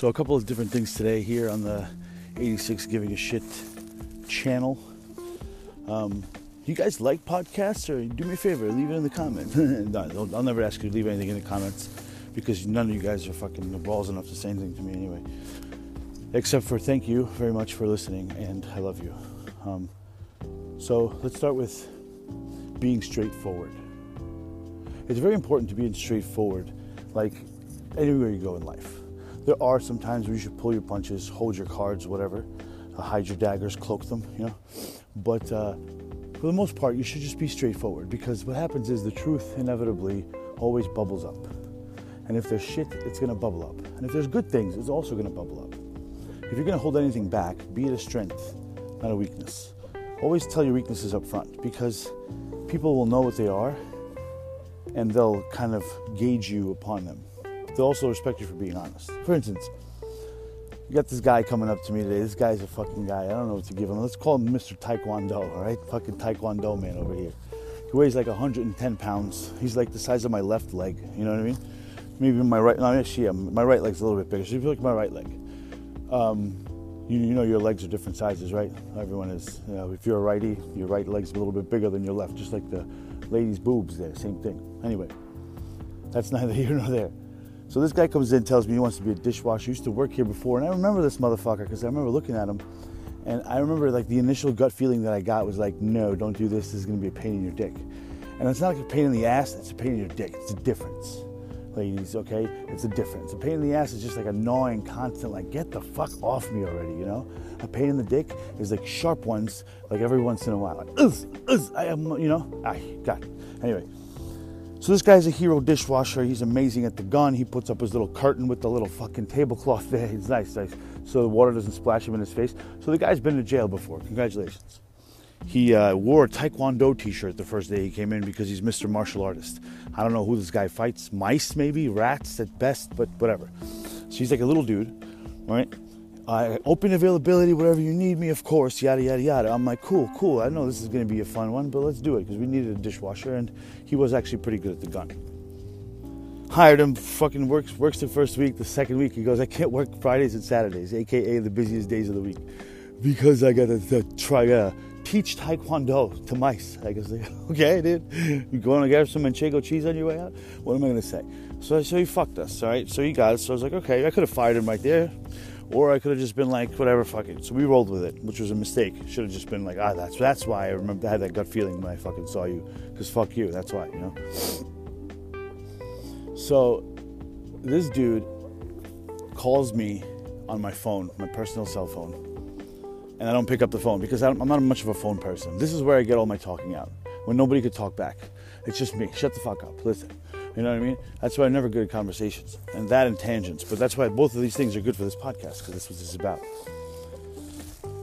So, a couple of different things today here on the 86 Giving a Shit channel. Um, you guys like podcasts, or do me a favor, leave it in the comments. no, I'll never ask you to leave anything in the comments because none of you guys are fucking balls enough to say anything to me anyway. Except for thank you very much for listening, and I love you. Um, so let's start with being straightforward. It's very important to be straightforward, like anywhere you go in life. There are some times where you should pull your punches, hold your cards, whatever, uh, hide your daggers, cloak them, you know. But uh, for the most part, you should just be straightforward because what happens is the truth inevitably always bubbles up. And if there's shit, it's gonna bubble up. And if there's good things, it's also gonna bubble up. If you're gonna hold anything back, be it a strength, not a weakness. Always tell your weaknesses up front because people will know what they are and they'll kind of gauge you upon them. They'll also respect you for being honest. For instance, you got this guy coming up to me today. This guy's a fucking guy. I don't know what to give him. Let's call him Mr. Taekwondo, all right? Fucking Taekwondo man over here. He weighs like 110 pounds. He's like the size of my left leg. You know what I mean? Maybe my right. No, actually, my right leg's a little bit bigger. So if you look at my right leg, um, you, you, know your legs are different sizes, right? Everyone is. You know, if you're a righty, your right leg's a little bit bigger than your left, just like the ladies' boobs there. Same thing. Anyway, that's neither here nor there. So this guy comes in, tells me he wants to be a dishwasher. He used to work here before, and I remember this motherfucker because I remember looking at him, and I remember like the initial gut feeling that I got was like, no, don't do this. This is gonna be a pain in your dick. And it's not like a pain in the ass; it's a pain in your dick. It's a difference, ladies. Okay, it's a difference. A pain in the ass is just like a gnawing, constant, like get the fuck off me already. You know, a pain in the dick is like sharp ones, like every once in a while, like ugh, ugh, I am, you know, I got. It. Anyway. So this guy's a hero dishwasher. He's amazing at the gun. He puts up his little curtain with the little fucking tablecloth there. He's nice, nice. So the water doesn't splash him in his face. So the guy's been to jail before. Congratulations. He uh, wore a Taekwondo t-shirt the first day he came in because he's Mr. Martial Artist. I don't know who this guy fights. Mice, maybe? Rats at best, but whatever. So he's like a little dude, right? Uh, open availability, whatever you need me, of course, yada, yada, yada. I'm like, cool, cool. I know this is going to be a fun one, but let's do it because we needed a dishwasher, and he was actually pretty good at the gun. Hired him, fucking works works the first week. The second week, he goes, I can't work Fridays and Saturdays, aka the busiest days of the week, because I got to try to teach Taekwondo to mice. I guess, okay, dude, you going to get some Manchego cheese on your way out? What am I going to say? So, so he fucked us, all right? So he got it. So I was like, okay, I could have fired him right there. Or I could have just been like, whatever, fuck it. So we rolled with it, which was a mistake. Should have just been like, ah, that's that's why I remember I had that gut feeling when I fucking saw you. Because fuck you, that's why, you know? So this dude calls me on my phone, my personal cell phone, and I don't pick up the phone because I'm not much of a phone person. This is where I get all my talking out when nobody could talk back. It's just me. Shut the fuck up. Listen. You know what I mean? That's why I'm never good at conversations and that and tangents. But that's why both of these things are good for this podcast because that's what this is about.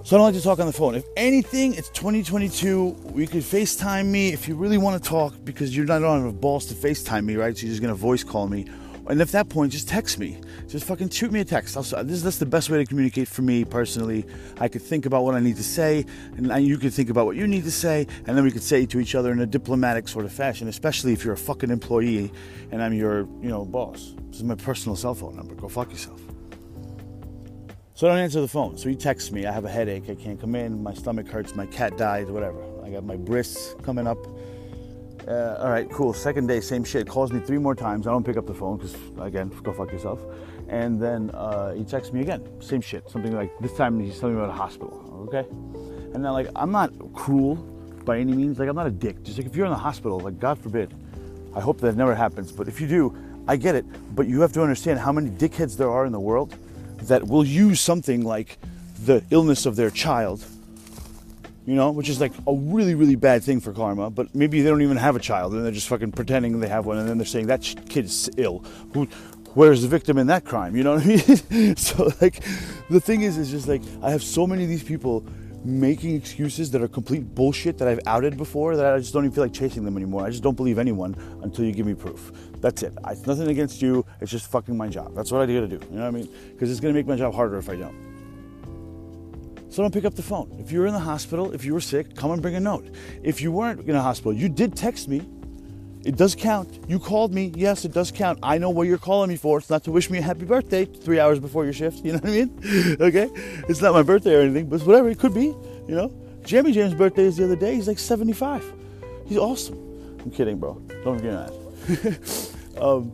So I don't like to talk on the phone. If anything, it's 2022. We could FaceTime me if you really want to talk because you're not on balls to FaceTime me, right? So you're just gonna voice call me and at that point, just text me. Just fucking shoot me a text. I'll, uh, this, that's the best way to communicate for me personally. I could think about what I need to say, and you could think about what you need to say, and then we could say to each other in a diplomatic sort of fashion. Especially if you're a fucking employee and I'm your, you know, boss. This is my personal cell phone number. Go fuck yourself. So I don't answer the phone. So he texts me. I have a headache. I can't come in. My stomach hurts. My cat died. Whatever. I got my brists coming up. Uh, all right, cool. Second day, same shit. Calls me three more times. I don't pick up the phone because, again, go fuck yourself. And then uh, he texts me again. Same shit. Something like this time he's telling me about a hospital. Okay. And then like I'm not cruel by any means. Like I'm not a dick. Just like if you're in the hospital, like God forbid, I hope that never happens. But if you do, I get it. But you have to understand how many dickheads there are in the world that will use something like the illness of their child you know, which is like a really, really bad thing for karma. But maybe they don't even have a child and they're just fucking pretending they have one, and then they're saying that kid's ill. Who, where's the victim in that crime? You know what I mean? so like, the thing is, is just like I have so many of these people making excuses that are complete bullshit that I've outed before that I just don't even feel like chasing them anymore. I just don't believe anyone until you give me proof. That's it. It's nothing against you. It's just fucking my job. That's what I gotta do. You know what I mean? Because it's gonna make my job harder if I don't. So don't pick up the phone. If you were in the hospital, if you were sick, come and bring a note. If you weren't in a hospital, you did text me. it does count. You called me. Yes, it does count. I know what you're calling me for. It's not to wish me a happy birthday three hours before your shift. You know what I mean? okay? It's not my birthday or anything, but whatever. It could be, you know? Jamie James' birthday is the other day. He's like 75. He's awesome. I'm kidding, bro. Don't get mad. um,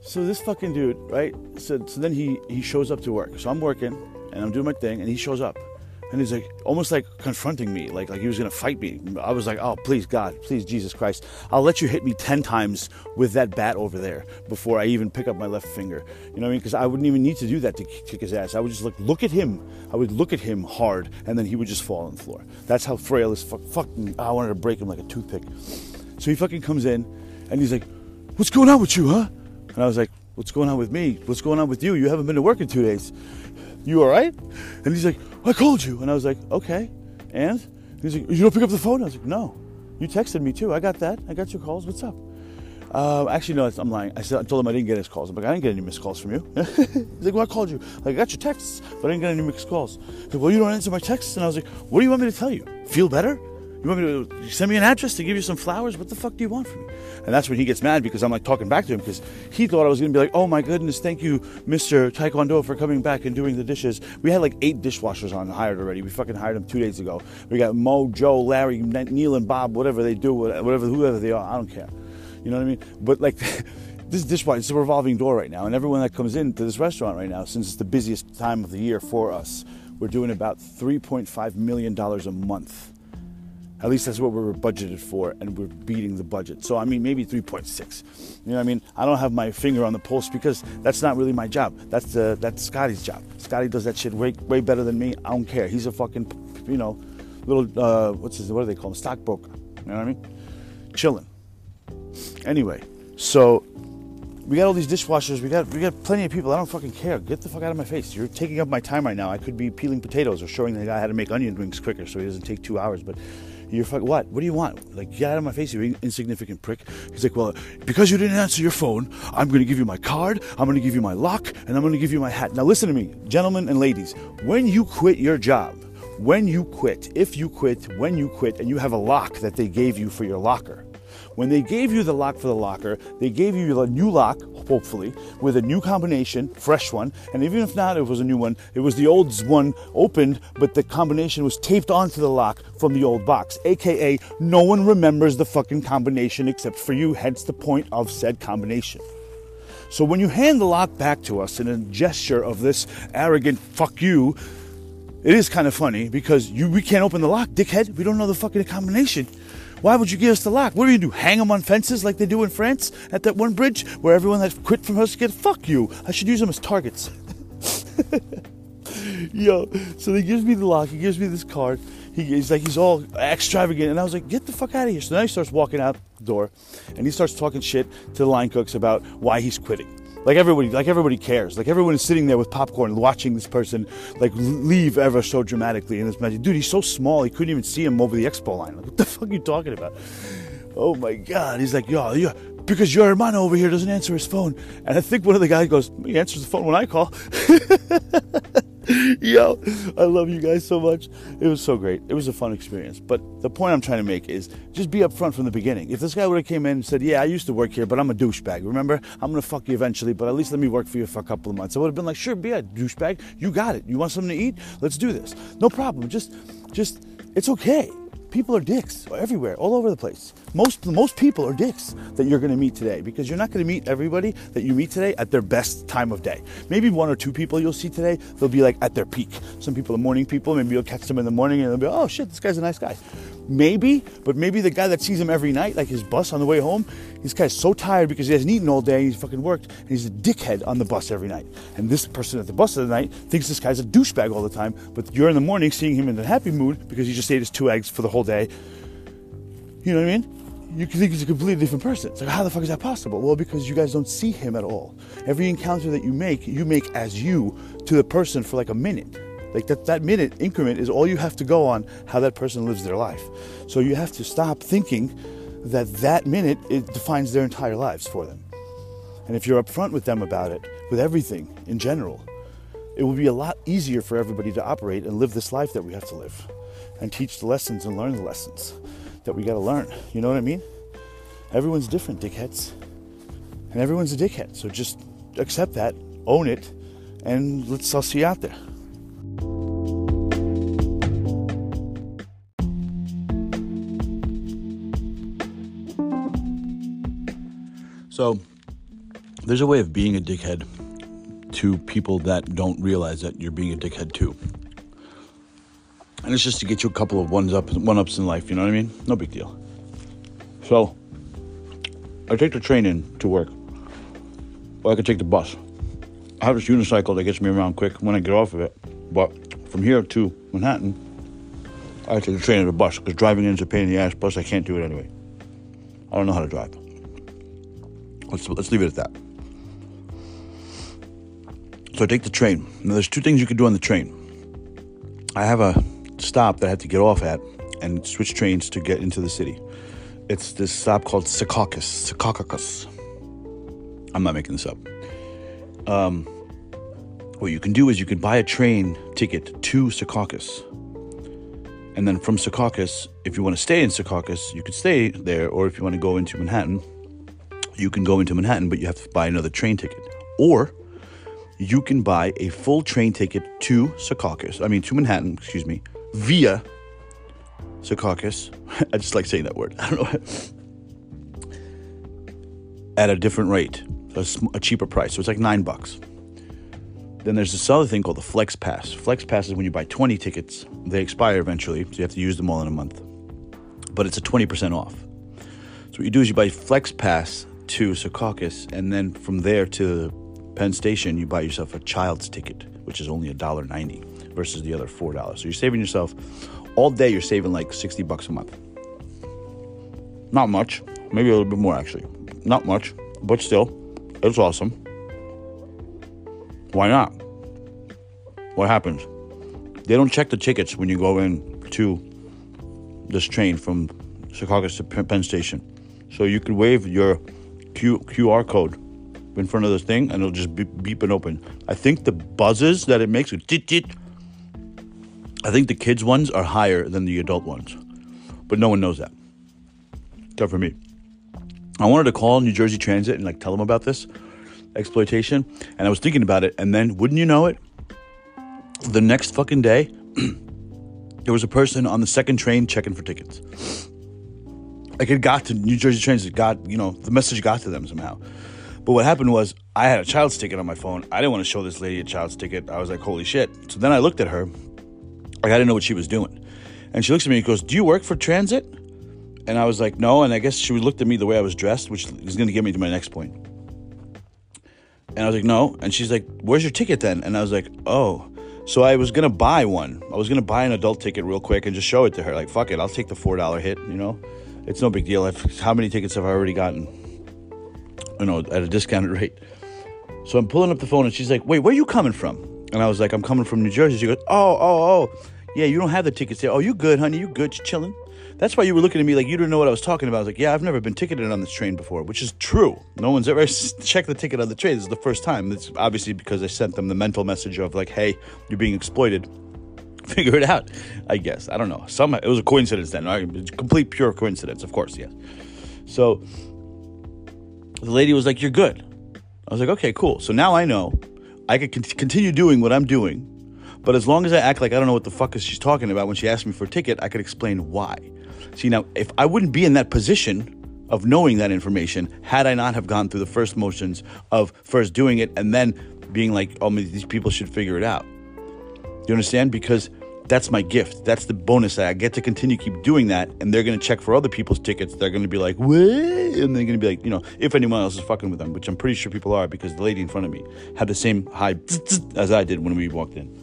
so this fucking dude, right? So, so then he, he shows up to work. So I'm working and I'm doing my thing and he shows up. And he's like almost like confronting me like like he was gonna fight me. I was like oh please god please jesus christ i'll let you hit me 10 times with that bat over there before i even pick up my left finger. You know what i mean? Because i wouldn't even need to do that to kick his ass. I would just look look at him. I would look at him hard and then he would just fall on the floor. That's how frail this fuck, fucking i wanted to break him like a toothpick. So he fucking comes in and he's like what's going on with you huh? And i was like what's going on with me? What's going on with you? You haven't been to work in two days you all right and he's like I called you. And I was like, okay. And he's like, you don't pick up the phone? I was like, no. You texted me too. I got that. I got your calls. What's up? Uh, actually, no, I'm lying. I, said, I told him I didn't get his calls. I'm like, I didn't get any missed calls from you. He's like, well, I called you. I got your texts, but I didn't get any missed calls. Like, well, you don't answer my texts. And I was like, what do you want me to tell you? Feel better? You want me to send me an address to give you some flowers? What the fuck do you want from me? And that's when he gets mad because I'm like talking back to him because he thought I was to be like, oh my goodness, thank you, Mr. Taekwondo, for coming back and doing the dishes. We had like eight dishwashers on hired already. We fucking hired them two days ago. We got Mo, Joe, Larry, Neil, and Bob, whatever they do, whatever, whoever they are. I don't care. You know what I mean? But like, this dishwasher, it's a revolving door right now. And everyone that comes into this restaurant right now, since it's the busiest time of the year for us, we're doing about $3.5 million a month at least that's what we were budgeted for, and we're beating the budget. So, I mean, maybe 3.6. You know what I mean? I don't have my finger on the pulse because that's not really my job. That's uh, that's Scotty's job. Scotty does that shit way, way better than me. I don't care. He's a fucking, you know, little, uh, what's his, what do they call him? Stockbroker. You know what I mean? Chilling. Anyway, so we got all these dishwashers. We got we got plenty of people. I don't fucking care. Get the fuck out of my face. You're taking up my time right now. I could be peeling potatoes or showing the guy how to make onion rings quicker so he doesn't take two hours. But you're fuck, what? What do you want? Like, get out of my face, you insignificant prick. He's like, well, because you didn't answer your phone, I'm to give you my card, I'm to give you my lock, and I'm to give you my hat. Now, listen to me, gentlemen and ladies. When you quit your job, when you quit, if you quit, when you quit, and you have a lock that they gave you for your locker, when they gave you the lock for the locker, they gave you a new lock, hopefully, with a new combination, fresh one. And even if not, it was a new one. It was the old one opened, but the combination was taped onto the lock from the old box. AKA, no one remembers the fucking combination except for you, hence the point of said combination. So when you hand the lock back to us in a gesture of this arrogant fuck you, it is kind of funny because you we can't open the lock, dickhead. We don't know the fucking combination. Why would you give us the lock? What are you do? Hang them on fences like they do in France at that one bridge where everyone that quit from us get fuck you. I should use them as targets. Yo, so he gives me the lock. He gives me this card. He, he's like, he's all extravagant. And I was like, get the fuck out of here. So then he starts walking out the door and he starts talking shit to the line cooks about why he's quitting. Like everybody, like everybody cares. Like everyone is sitting there with popcorn, watching this person like leave ever so dramatically. And this magic, dude, he's so small, he couldn't even see him over the expo line. Like, what the fuck are you talking about? Oh my god! He's like, yo, yeah, because your hermano over here doesn't answer his phone. And I think one of the guys goes, he answers the phone when I call. Yo, I love you guys so much. It was so great. It was a fun experience. But the point I'm trying to make is just be upfront from the beginning. If this guy would have came in and said, "Yeah, I used to work here, but I'm a douchebag. Remember, I'm gonna fuck you eventually, but at least let me work for you for a couple of months," I would have been like, "Sure, be a douchebag. You got it. You want something to eat? Let's do this. No problem. Just, just, it's okay." People are dicks everywhere, all over the place. Most most people are dicks that you're going to meet today because you're not going to meet everybody that you meet today at their best time of day. Maybe one or two people you'll see today, they'll be like at their peak. Some people are morning people. Maybe you'll catch them in the morning and they'll be, oh shit, this guy's a nice guy. Maybe, but maybe the guy that sees him every night, like his bus on the way home, this guy's so tired because he hasn't eaten all day, he's fucking worked, and he's a dickhead on the bus every night. And this person at the bus of the night thinks this guy's a douchebag all the time, but you're in the morning seeing him in a happy mood because he just ate his two eggs for the whole day. You know what I mean? you can think he's a completely different person. It's like, how the fuck is that possible? Well, because you guys don't see him at all. Every encounter that you make, you make as you to the person for like a minute. Like that, that minute increment is all you have to go on how that person lives their life. So you have to stop thinking that that minute it defines their entire lives for them. And if you're upfront with them about it, with everything in general, it will be a lot easier for everybody to operate and live this life that we have to live and teach the lessons and learn the lessons that we got to learn. You know what I mean? everyone's different, dickheads. And everyone's a dickhead. So just accept that, own it, and let's all see you out there. So, there's a way of being a dickhead to people that don't realize that you're being a dickhead too. And it's just to get you a couple of ones up one ups in life, you know what I mean? No big deal. So I take the train in to work. Or I could take the bus. I have this unicycle that gets me around quick when I get off of it. But from here to Manhattan, I take the train or the bus because driving in is a pain in the ass. Plus, I can't do it anyway. I don't know how to drive. Let's let's leave it at that. So I take the train. Now, there's two things you can do on the train. I have a stop that I had to get off at and switch trains to get into the city. It's this stop called Secaucus. Secaucus. I'm not making this up. Um, what you can do is you can buy a train ticket to Secaucus. And then from Secaucus, if you want to stay in Secaucus, you could stay there. Or if you want to go into Manhattan, you can go into Manhattan, but you have to buy another train ticket. Or you can buy a full train ticket to Secaucus, I mean, to Manhattan, excuse me, via Secaucus. I just like saying that word. I don't know. At a different rate, a, a cheaper price. So it's like nine bucks. Then there's this other thing called the Flex Pass. Flex Pass is when you buy 20 tickets, they expire eventually, so you have to use them all in a month. But it's a 20% off. So what you do is you buy Flex Pass to Secaucus, and then from there to Penn Station, you buy yourself a child's ticket, which is only $1.90 versus the other $4. So you're saving yourself all day, you're saving like 60 bucks a month. Not much, maybe a little bit more actually. Not much, but still, it's awesome. Why not? What happens? They don't check the tickets when you go in to this train from Secaucus to Penn Station. So you could wave your Q- QR code in front of this thing and it'll just beep, beep and open. I think the buzzes that it makes, tit, tit, I think the kids ones are higher than the adult ones, but no one knows that, except for me. I wanted to call New Jersey Transit and like tell them about this exploitation, and I was thinking about it, and then wouldn't you know it, the next fucking day, there was a person on the second train checking for tickets. Like it got to New Jersey Transit, got you know the message got to them somehow. But what happened was I had a child's ticket on my phone. I didn't want to show this lady a child's ticket. I was like, holy shit. So then I looked at her like I didn't know what she was doing. And she looks at me and goes, Do you work for transit? And I was like, No. And I guess she looked at me the way I was dressed, which is going to get me to my next point. And I was like, No. And she's like, Where's your ticket then? And I was like, Oh. So I was going to buy one. I was going to buy an adult ticket real quick and just show it to her. Like, fuck it. I'll take the $4 hit, you know? It's no big deal. I've, how many tickets have I already gotten? You know, at a discounted rate. So I'm pulling up the phone and she's like, Wait, where are you coming from? And I was like, I'm coming from New Jersey. She goes, Oh, oh, oh. Yeah, you don't have the tickets there. Oh, you good, honey? You good? You chilling? That's why you were looking at me like you didn't know what I was talking about. I was like, yeah, I've never been ticketed on this train before, which is true. No one's ever checked the ticket on the train. This is the first time. It's obviously because I sent them the mental message of like, hey, you're being exploited. Figure it out, I guess. I don't know. Some it was a coincidence then. Right? Complete pure coincidence, of course, yes. So the lady was like, "You're good." I was like, "Okay, cool." So now I know I could continue doing what I'm doing but as long as I act like I don't know what the fuck is she's talking about when she asked me for a ticket, I could explain why. See, now, if I wouldn't be in that position of knowing that information had I not have gone through the first motions of first doing it and then being like, oh, these people should figure it out. You understand? Because that's my gift. That's the bonus. I get to continue keep doing that, and they're going to check for other people's tickets. They're going to be like, what? And they're going to be like, you know, if anyone else is fucking with them, which I'm pretty sure people are because the lady in front of me had the same high as I did when we walked in.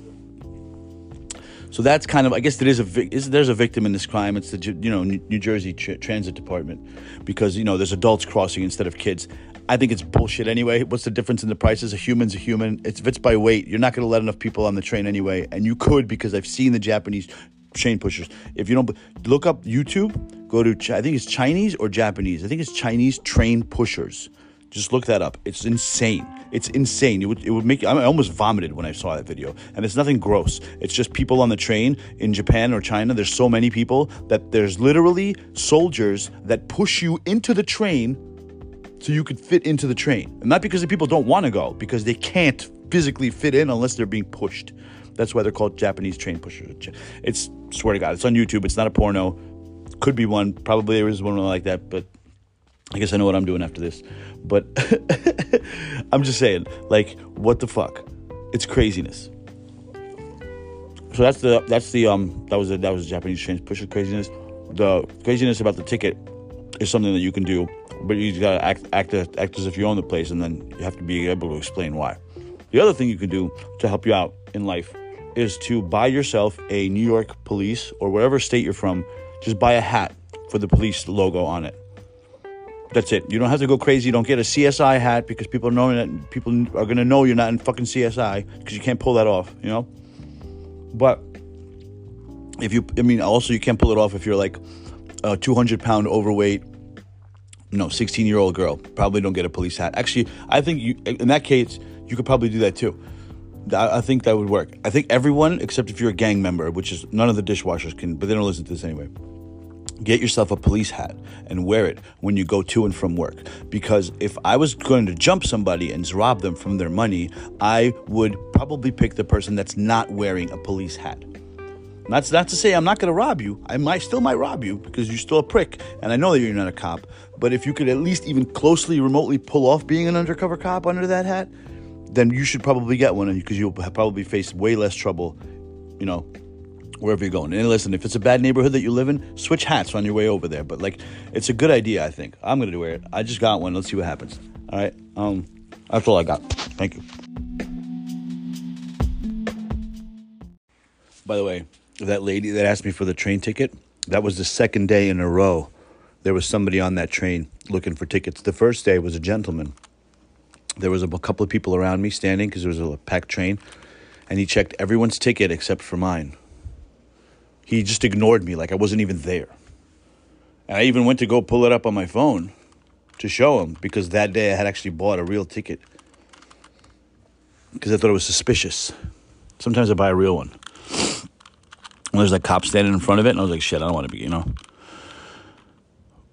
So that's kind of, I guess, there is a there's a victim in this crime. It's the you know New Jersey Transit Department because you know there's adults crossing instead of kids. I think it's bullshit anyway. What's the difference in the prices? A human's a human. It's, if it's by weight, you're not going to let enough people on the train anyway. And you could because I've seen the Japanese train pushers. If you don't look up YouTube, go to I think it's Chinese or Japanese. I think it's Chinese train pushers. Just look that up. It's insane. It's insane. It would, it would make I almost vomited when I saw that video. And it's nothing gross. It's just people on the train in Japan or China. There's so many people that there's literally soldiers that push you into the train so you could fit into the train. And not because the people don't want to go, because they can't physically fit in unless they're being pushed. That's why they're called Japanese train pushers. It's swear to God, it's on YouTube. It's not a porno. Could be one. Probably there is one like that, but I guess I know what I'm doing after this. But I'm just saying, like, what the fuck? It's craziness. So that's the that's the um that was a, that was Japanese train pusher craziness. The craziness about the ticket is something that you can do, but you gotta act act act as if you own the place, and then you have to be able to explain why. The other thing you can do to help you out in life is to buy yourself a New York police or whatever state you're from, just buy a hat for the police logo on it. That's it. You don't have to go crazy. Don't get a CSI hat because people know that people are gonna know you're not in fucking CSI because you can't pull that off. You know. But if you, I mean, also you can't pull it off if you're like a 200 pound overweight, no, 16 year old girl. Probably don't get a police hat. Actually, I think you, in that case, you could probably do that too. I think that would work. I think everyone, except if you're a gang member, which is none of the dishwashers can, but they don't listen to this anyway. Get yourself a police hat and wear it when you go to and from work. Because if I was going to jump somebody and rob them from their money, I would probably pick the person that's not wearing a police hat. That's not to say I'm not going to rob you. I might still might rob you because you're still a prick, and I know that you're not a cop. But if you could at least even closely, remotely pull off being an undercover cop under that hat, then you should probably get one because you'll probably face way less trouble, you know, wherever you're going. And listen, if it's a bad neighborhood that you live in, switch hats on your way over there. But like, it's a good idea, I think. I'm gonna wear it. I just got one. Let's see what happens. All right. Um, that's all I got. Thank you. By the way, that lady that asked me for the train ticket, that was the second day in a row. There was somebody on that train looking for tickets. The first day was a gentleman there was a couple of people around me standing because there was a packed train, and he checked everyone's ticket except for mine. He just ignored me like I wasn't even there. And I even went to go pull it up on my phone to show him because that day I had actually bought a real ticket because I thought it was suspicious. Sometimes I buy a real one. And there's a cop standing in front of it, and I was like, shit, I don't want to be, you know.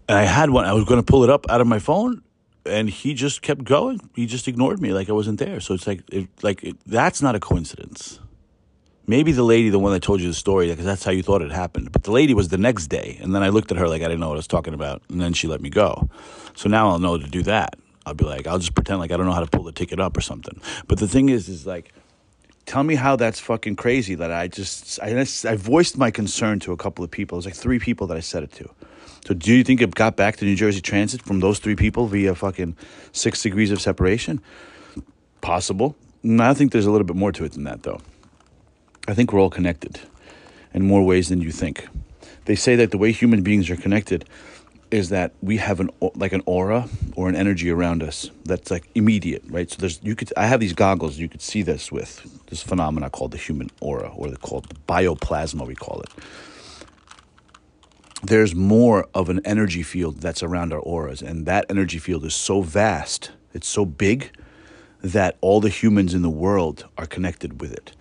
And I had one. I was going to pull it up out of my phone, and he just kept going. He just ignored me like I wasn't there. So it's like, it, like it, that's not a coincidence. Maybe the lady, the one that told you the story, because that's how you thought it happened. But the lady was the next day, and then I looked at her like I didn't know what I was talking about, and then she let me go. So now I'll know to do that. I'll be like, I'll just pretend like I don't know how to pull the ticket up or something. But the thing is, is like, tell me how that's fucking crazy that I just I, I voiced my concern to a couple of people. It was like three people that I said it to. So do you think it got back to New Jersey Transit from those three people via fucking six degrees of separation? Possible. Mm, I think there's a little bit more to it than that, though. I think we're all connected in more ways than you think. They say that the way human beings are connected is that we have an like an aura or an energy around us that's like immediate, right? So there's you could I have these goggles you could see this with this phenomena called the human aura or called the bioplasma we call it there's more of an energy field that's around our auras. And that energy field is so vast, it's so big that all the humans in the world are connected with it.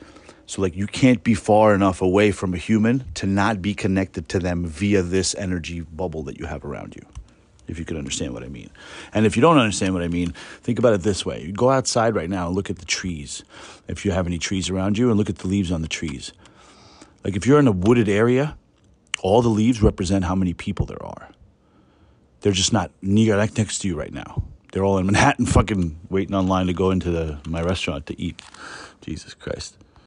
So, like, you can't be far enough away from a human to not be connected to them via this energy bubble that you have around you, if you can understand what I mean. And if you don't understand what I mean, think about it this way you go outside right now and look at the trees, if you have any trees around you, and look at the leaves on the trees. Like, if you're in a wooded area, all the leaves represent how many people there are. They're just not near like next to you right now. They're all in Manhattan fucking waiting online to go into the, my restaurant to eat. Jesus Christ.